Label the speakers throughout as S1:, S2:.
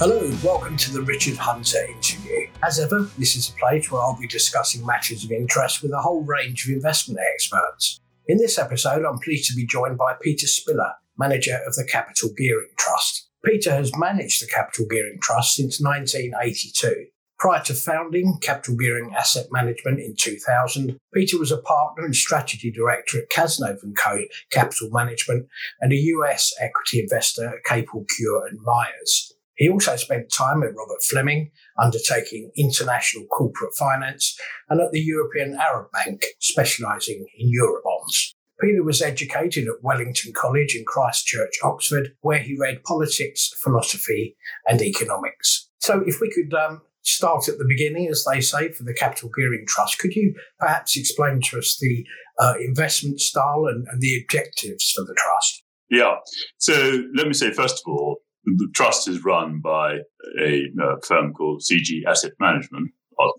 S1: Hello, welcome to the Richard Hunter interview. As ever, this is a place where I'll be discussing matters of interest with a whole range of investment experts. In this episode, I'm pleased to be joined by Peter Spiller, manager of the Capital Gearing Trust. Peter has managed the Capital Gearing Trust since 1982. Prior to founding Capital Gearing Asset Management in 2000, Peter was a partner and strategy director at Cazenove & Co. Capital Management and a US equity investor at Capel Cure and Myers. He also spent time at Robert Fleming, undertaking international corporate finance, and at the European Arab Bank, specialising in Eurobonds. Peter was educated at Wellington College in Christ Church, Oxford, where he read politics, philosophy, and economics. So, if we could um, start at the beginning, as they say, for the Capital Gearing Trust, could you perhaps explain to us the uh, investment style and, and the objectives for the trust?
S2: Yeah. So, let me say, first of all, the trust is run by a, firm called CG Asset Management,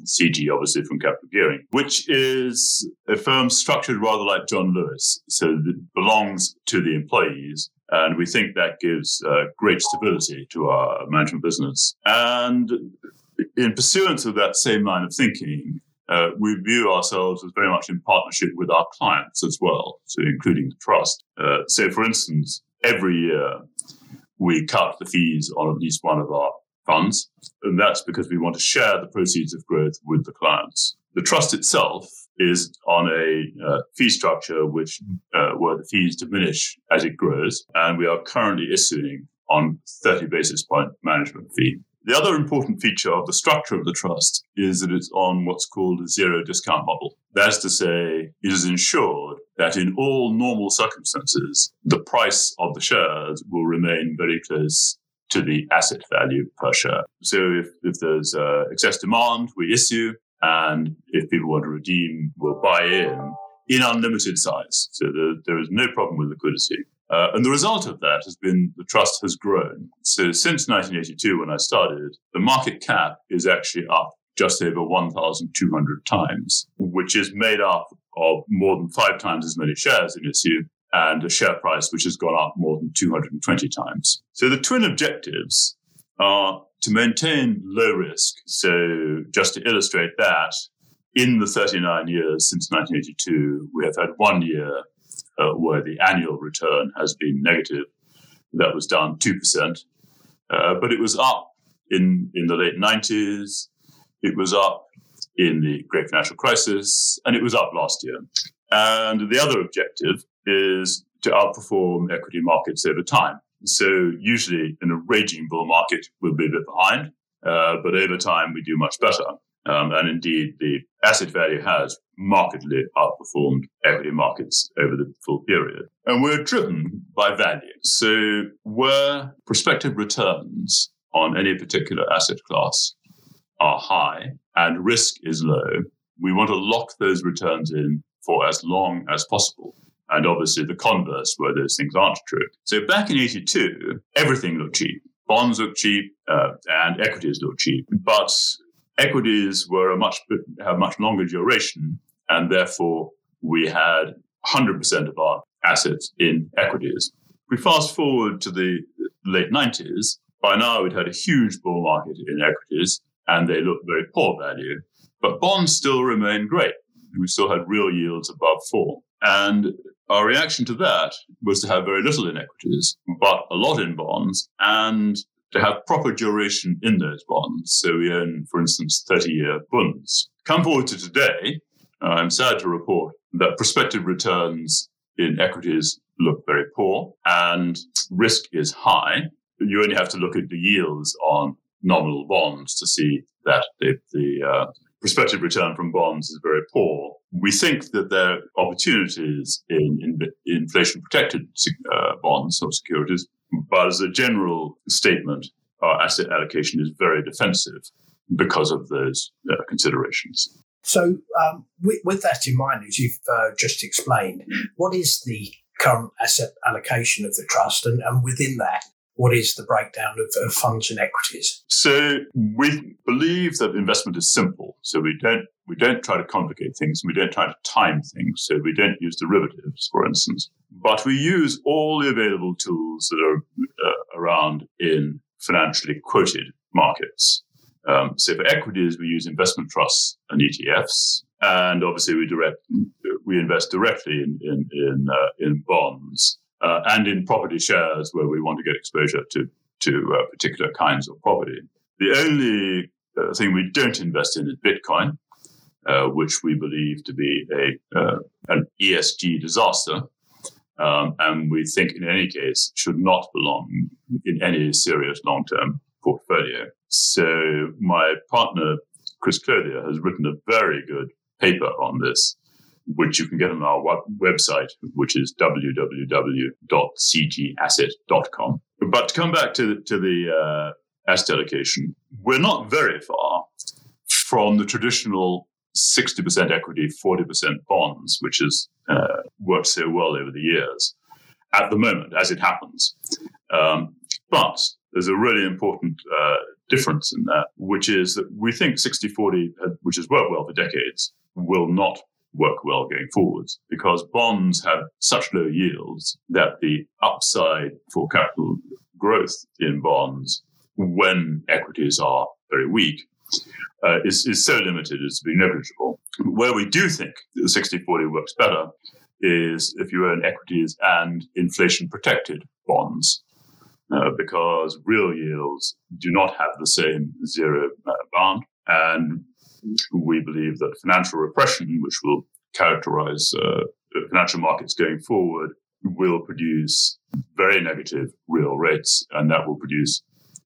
S2: CG obviously from Capital Gearing, which is a firm structured rather like John Lewis, so it belongs to the employees. And we think that gives uh, great stability to our management business. And in pursuance of that same line of thinking, uh, we view ourselves as very much in partnership with our clients as well, so including the trust. Uh, so, for instance, every year we cut the fees on at least one of our funds. And that's because we want to share the proceeds of growth with the clients. The trust itself is on a uh, fee structure which uh, where the fees diminish as it grows, and we are currently issuing on 30 basis point management fee. The other important feature of the structure of the trust is that it's on what's called a zero discount model. That's to say, it is ensured that in all normal circumstances, the price of the shares will remain very close to the asset value per share. So if, if there's uh, excess demand, we issue, and if people want to redeem, we'll buy in in unlimited size. So there, there is no problem with liquidity. Uh, and the result of that has been the trust has grown. So since 1982, when I started, the market cap is actually up just over 1,200 times, which is made up of more than five times as many shares in issue and a share price which has gone up more than 220 times. So the twin objectives are to maintain low risk. So just to illustrate that, in the 39 years since 1982, we have had one year uh, where the annual return has been negative. That was down 2%. Uh, but it was up in, in the late 90s. It was up in the great financial crisis, and it was up last year. And the other objective is to outperform equity markets over time. So usually in a raging bull market, we'll be a bit behind, uh, but over time we do much better. Um, and indeed, the asset value has markedly outperformed equity markets over the full period. And we're driven by value. So where prospective returns on any particular asset class are high and risk is low, we want to lock those returns in for as long as possible. And obviously the converse where those things aren't true. So back in 82, everything looked cheap. Bonds looked cheap uh, and equities looked cheap. But equities were a much, have much longer duration. And therefore we had 100% of our assets in equities. We fast forward to the late 90s. By now we'd had a huge bull market in equities and they looked very poor value. But bonds still remained great. We still had real yields above four. And our reaction to that was to have very little in equities, but a lot in bonds and to have proper duration in those bonds. So we own, for instance, 30 year bonds. Come forward to today, uh, I'm sad to report that prospective returns in equities look very poor and risk is high. You only have to look at the yields on nominal bonds to see that the, the uh, prospective return from bonds is very poor. We think that there are opportunities in, in inflation protected uh, bonds or securities, but as a general statement, our asset allocation is very defensive because of those uh, considerations.
S1: So, um, with, with, that in mind, as you've uh, just explained, what is the current asset allocation of the trust, and, and within that, what is the breakdown of, of, funds and equities?
S2: So we believe that investment is simple. So we don't we don't try to complicate things. and We don't try to time things. So we don't use derivatives, for instance. But we use all the available tools that are uh, around in financially quoted markets. Um, so for equities, we use investment trusts and ETFs, and obviously we direct we invest directly in in in, uh, in bonds uh, and in property shares where we want to get exposure to to uh, particular kinds of property. The only uh, thing we don't invest in is Bitcoin, uh, which we believe to be a uh, an ESG disaster. Um, and we think, in any case, should not belong in any serious long-term portfolio. So my partner, Chris Clothier, has written a very good paper on this, which you can get on our website, which is www.cgasset.com. But to come back to, to the uh, asset allocation, we're not very far from the traditional 60% equity, 40% bonds, which has uh, worked so well over the years at the moment, as it happens. Um, but there's a really important uh, difference in that, which is that we think 60 40, which has worked well for decades, will not work well going forwards because bonds have such low yields that the upside for capital growth in bonds when equities are very weak uh, is, is so limited as to be negligible. Where we do think the 60 40 works better is if you own equities and inflation protected bonds uh, because real yields do not have the same zero uh, bound. And we believe that financial repression, which will characterize uh, financial markets going forward, will produce very negative real rates, and that will produce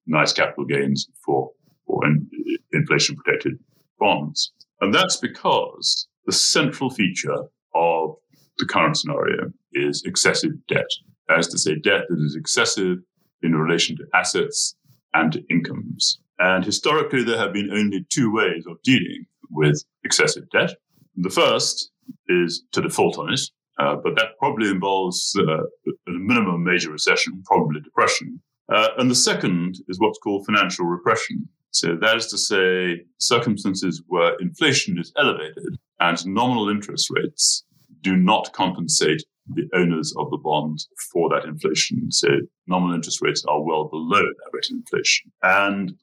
S2: nice capital gains for, for in, inflation protected bonds. And that's because the central feature of the current scenario is excessive debt. That is to say, debt that is excessive in relation to assets and to incomes. And historically, there have been only two ways of dealing with excessive debt. The first is to default on it, uh, but that probably involves uh, a minimum major recession, probably depression. Uh, and the second is what's called financial repression. So that is to say, circumstances where inflation is elevated and nominal interest rates do not compensate the owners of the bond for that inflation. So nominal interest rates are well below that rate of inflation. And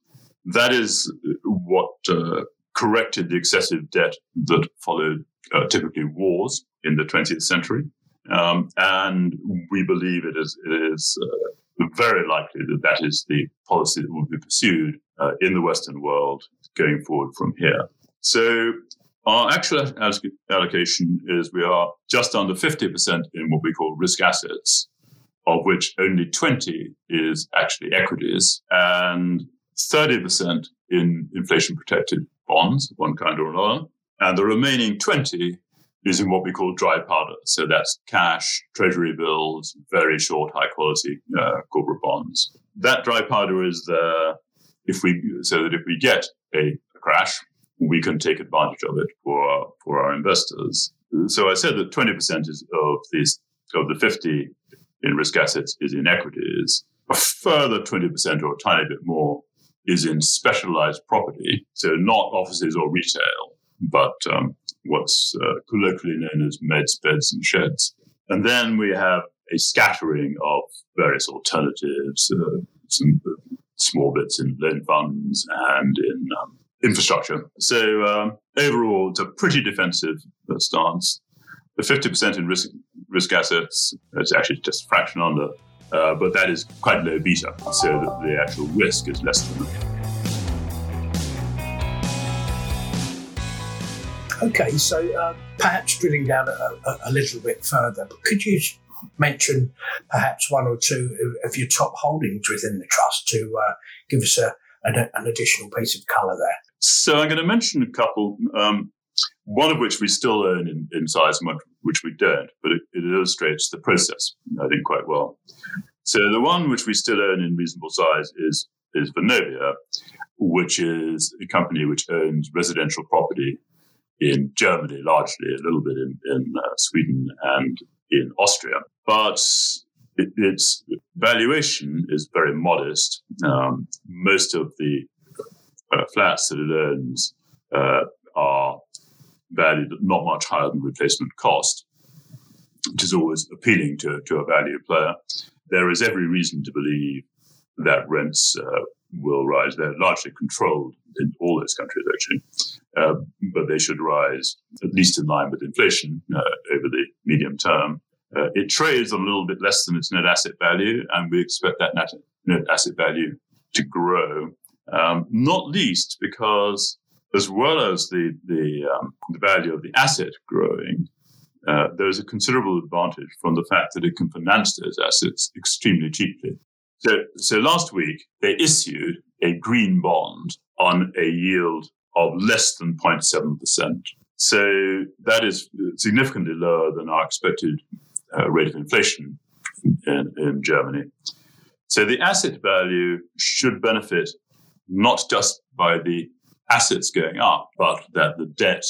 S2: that is what uh, corrected the excessive debt that followed uh, typically wars in the 20th century. Um, and we believe it is, it is uh, very likely that that is the policy that will be pursued uh, in the Western world going forward from here. So our actual allocation is we are just under 50% in what we call risk assets, of which only 20 is actually equities and 30% in inflation protected bonds, one kind or another. And the remaining 20 is in what we call dry powder. So that's cash, treasury bills, very short, high quality uh, corporate bonds. That dry powder is there if we, so that if we get a crash, we can take advantage of it for for our investors. So I said that 20% is of these of the 50 in risk assets is in equities. A further 20% or a tiny bit more is in specialized property. So not offices or retail, but um, what's uh, colloquially known as meds, beds, and sheds. And then we have a scattering of various alternatives, uh, some small bits in loan funds and in um, infrastructure. So um, overall, it's a pretty defensive stance. The 50% in risk, risk assets is actually just a fraction under, uh, but that is quite low beta, so that the actual risk is less than that.
S1: Okay, so uh, perhaps drilling down a, a, little bit further, but could you mention perhaps one or two of, your top holdings within the trust to uh, give us a, an, an, additional piece of colour there?
S2: So I'm going to mention a couple, um, one of which we still own in, in size which we don't, but it, it, illustrates the process, I think, quite well. So the one which we still own in reasonable size is, is Vonovia, which is a company which owns residential property in Germany, largely, a little bit in, in uh, Sweden and in Austria. But it, its valuation is very modest. Um, most of the uh, flats that it owns uh, are valued not much higher than replacement cost, which is always appealing to, to a value player. There is every reason to believe that rents uh, will rise. They're largely controlled in all those countries, actually, uh, but they should rise at least in line with inflation uh, over the medium term. Uh, it trades a little bit less than its net asset value, and we expect that net, net asset value to grow, um, not least because as well as the the, um, the value of the asset growing, uh, there's a considerable advantage from the fact that it can finance those assets extremely cheaply. So, so last week they issued a green bond on a yield of less than 0.7%. So that is significantly lower than our expected uh, rate of inflation in, in Germany. So the asset value should benefit not just by the assets going up, but that the debt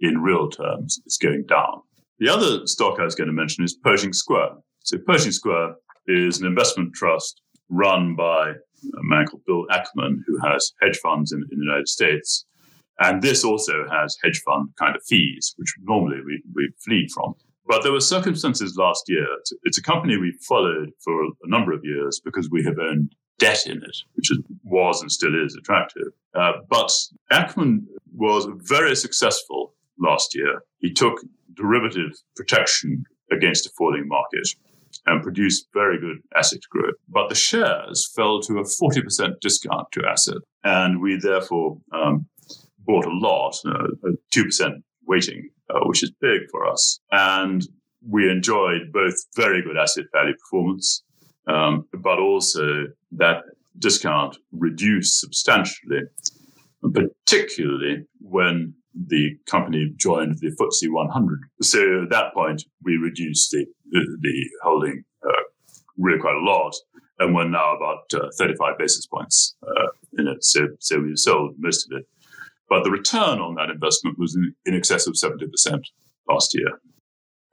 S2: in real terms is going down. The other stock I was going to mention is Pershing Square. So Pershing Square is an investment trust run by a man called Bill Ackman, who has hedge funds in, in the United States. And this also has hedge fund kind of fees, which normally we, we flee from. But there were circumstances last year. It's, it's a company we followed for a number of years because we have owned debt in it, which was and still is attractive. Uh, but Ackman was very successful last year. He took derivative protection against a falling market and produced very good asset growth. But the shares fell to a 40% discount to asset. And we therefore um, bought a lot, uh, a 2% weighting, uh, which is big for us. And we enjoyed both very good asset value performance, um, but also that discount reduced substantially, particularly when the company joined the FTSE 100. So at that point, we reduced the, the, holding uh, really quite a lot. And we're now about uh, 35 basis points uh, in it. So, so we sold most of it. But the return on that investment was in, in excess of 70% last year.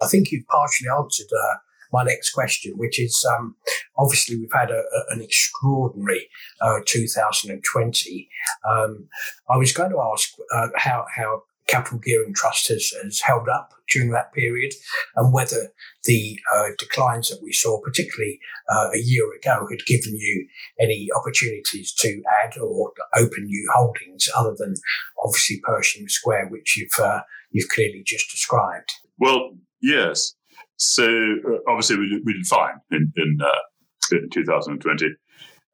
S1: I think you've partially answered uh, my next question, which is um, obviously we've had a, a, an extraordinary uh, 2020. Um, I was going to ask uh, how how capital gearing trust has, has held up during that period and whether the uh, declines that we saw, particularly uh, a year ago, had given you any opportunities to add or open new holdings other than obviously Pershing Square, which you've uh, you've clearly just described.
S2: Well, yes. So uh, obviously we did, we did fine in in, uh, in 2020,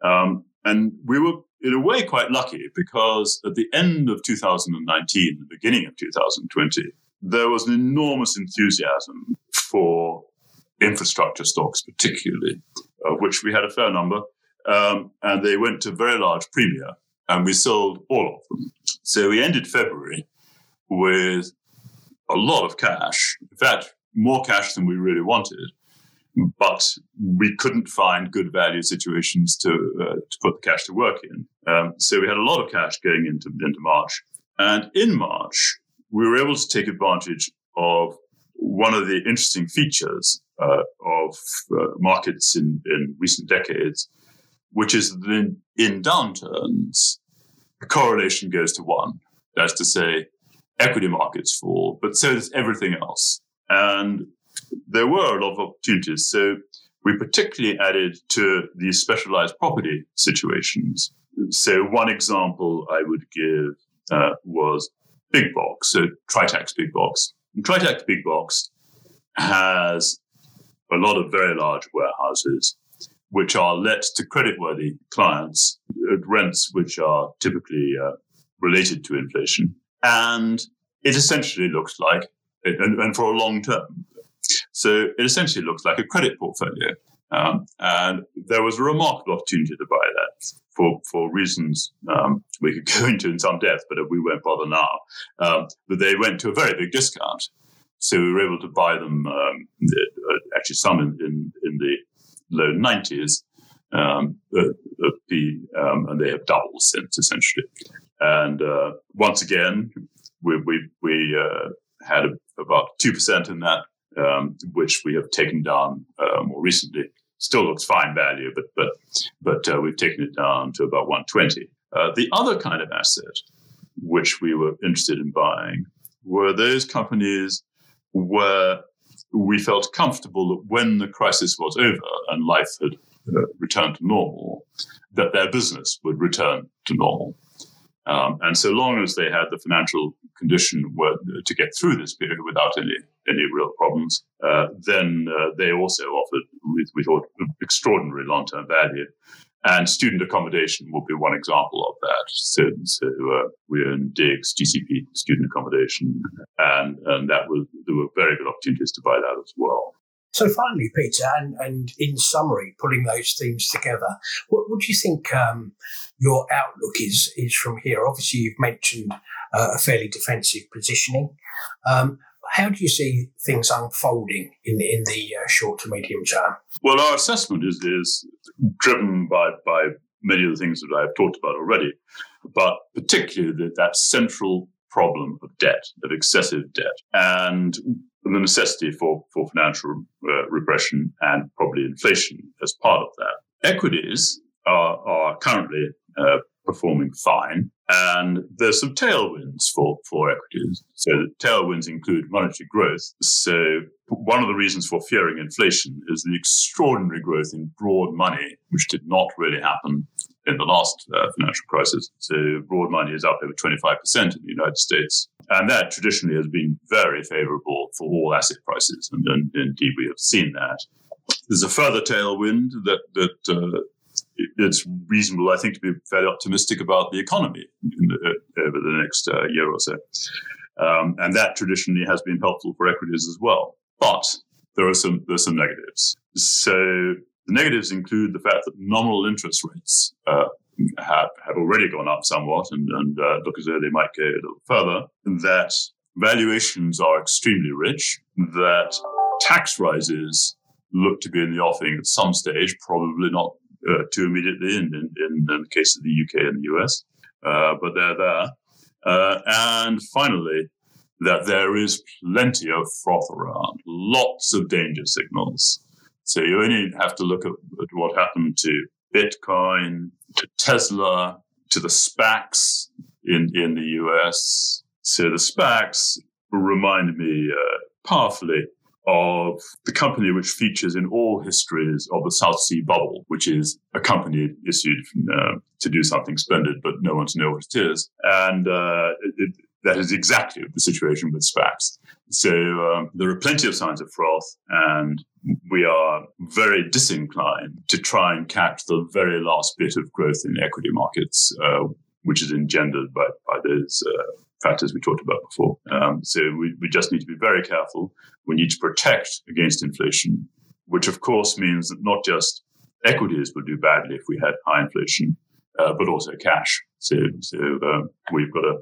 S2: um, and we were in a way quite lucky because at the end of 2019, the beginning of 2020, there was an enormous enthusiasm for infrastructure stocks, particularly, of which we had a fair number, um, and they went to very large premia, and we sold all of them. So we ended February with a lot of cash. In fact, more cash than we really wanted. But we couldn't find good value situations to uh, to put the cash to work in. Um, so we had a lot of cash going into into March, and in March we were able to take advantage of one of the interesting features uh, of uh, markets in, in recent decades, which is that in, in downturns, the correlation goes to one. That's to say, equity markets fall, but so does everything else. And there were a lot of opportunities. So we particularly added to these specialized property situations. So one example I would give uh, was Big Box, so Tritax Big Box. And Tritax Big Box has a lot of very large warehouses which are let to creditworthy clients at rents which are typically uh, related to inflation. And it essentially looks like and, and for a long term. So it essentially looks like a credit portfolio. Um, and there was a remarkable opportunity to buy that for, for reasons um, we could go into in some depth, but we won't bother now. Um, but they went to a very big discount. So we were able to buy them, um, uh, actually some in, in, in, the low 90s, um, the, um, and they have doubled since essentially. And uh, once again, we, we, we uh, had a about 2% in that, um, which we have taken down uh, more recently. Still looks fine value, but but but uh, we've taken it down to about 120. Uh, the other kind of asset which we were interested in buying were those companies where we felt comfortable that when the crisis was over and life had uh, returned to normal, that their business would return to normal. Um, and so long as they had the financial condition were, to get through this period without any any real problems, uh, then uh, they also offered, we, we thought, extraordinary long term value. And student accommodation will be one example of that. So, so uh, we own DIGS, GCP, student accommodation, and, and that was there were very good opportunities to buy that as well.
S1: So finally, Peter, and, and in summary, putting those themes together, what, what do you think um, your outlook is is from here? Obviously, you've mentioned uh, a fairly defensive positioning. Um, how do you see things unfolding in in the uh, short to medium term?
S2: Well, our assessment is is driven by by many of the things that I've talked about already, but particularly that, that central problem of debt, of excessive debt, and the necessity for, for financial uh, repression and probably inflation as part of that. Equities are, are currently uh, performing fine, and there's some tailwinds for, for equities. So tailwinds include monetary growth. So one of the reasons for fearing inflation is the extraordinary growth in broad money, which did not really happen in the last uh, financial crisis. So broad money is up over 25% in the United States. And that traditionally has been very favorable for all asset prices. And, and indeed, we have seen that. There's a further tailwind that, that uh, it's reasonable, I think, to be fairly optimistic about the economy the, uh, over the next uh, year or so. Um, and that traditionally has been helpful for equities as well. But there are some, there are some negatives. So the negatives include the fact that nominal interest rates uh, have, have already gone up somewhat and, and uh, look as though they might go a little further, that valuations are extremely rich, that tax rises look to be in the offing at some stage, probably not uh, too immediately in, in, in, the case of the UK and the US, uh, but they're there. Uh, and finally, that there is plenty of froth around, lots of danger signals. So you only have to look at, at what happened to Bitcoin, to Tesla, to the SPACs in, in the US. So the SPACs remind me uh, powerfully of the company which features in all histories of the South Sea bubble, which is a company issued uh, to do something splendid, but no one to know what it is. And uh, it, that is exactly the situation with SPACs. So um, there are plenty of signs of froth, and we are very disinclined to try and catch the very last bit of growth in equity markets, uh, which is engendered by, by those uh, factors we talked about before. Um, so we, we just need to be very careful. We need to protect against inflation, which of course means that not just equities would do badly if we had high inflation, uh, but also cash. So, so uh, we've got to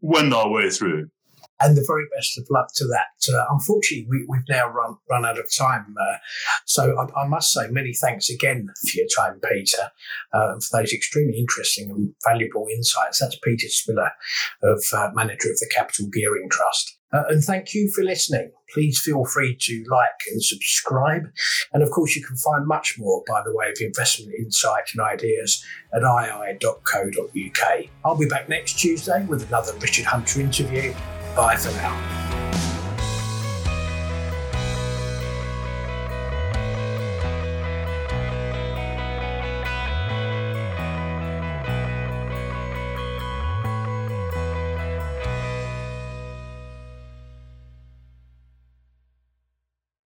S2: wend our way through.
S1: And the very best of luck to that. Uh, unfortunately, we, have now run run out of time. Uh, so I, I, must say many thanks again for your time, Peter, uh, for those extremely interesting and valuable insights. That's Peter Spiller, of uh, manager of the Capital Gearing Trust. Uh, and thank you for listening. Please feel free to like and subscribe. And of course, you can find much more by the way of investment insight and ideas at ii.co.uk. I'll be back next Tuesday with another Richard Hunter interview. Bye for now.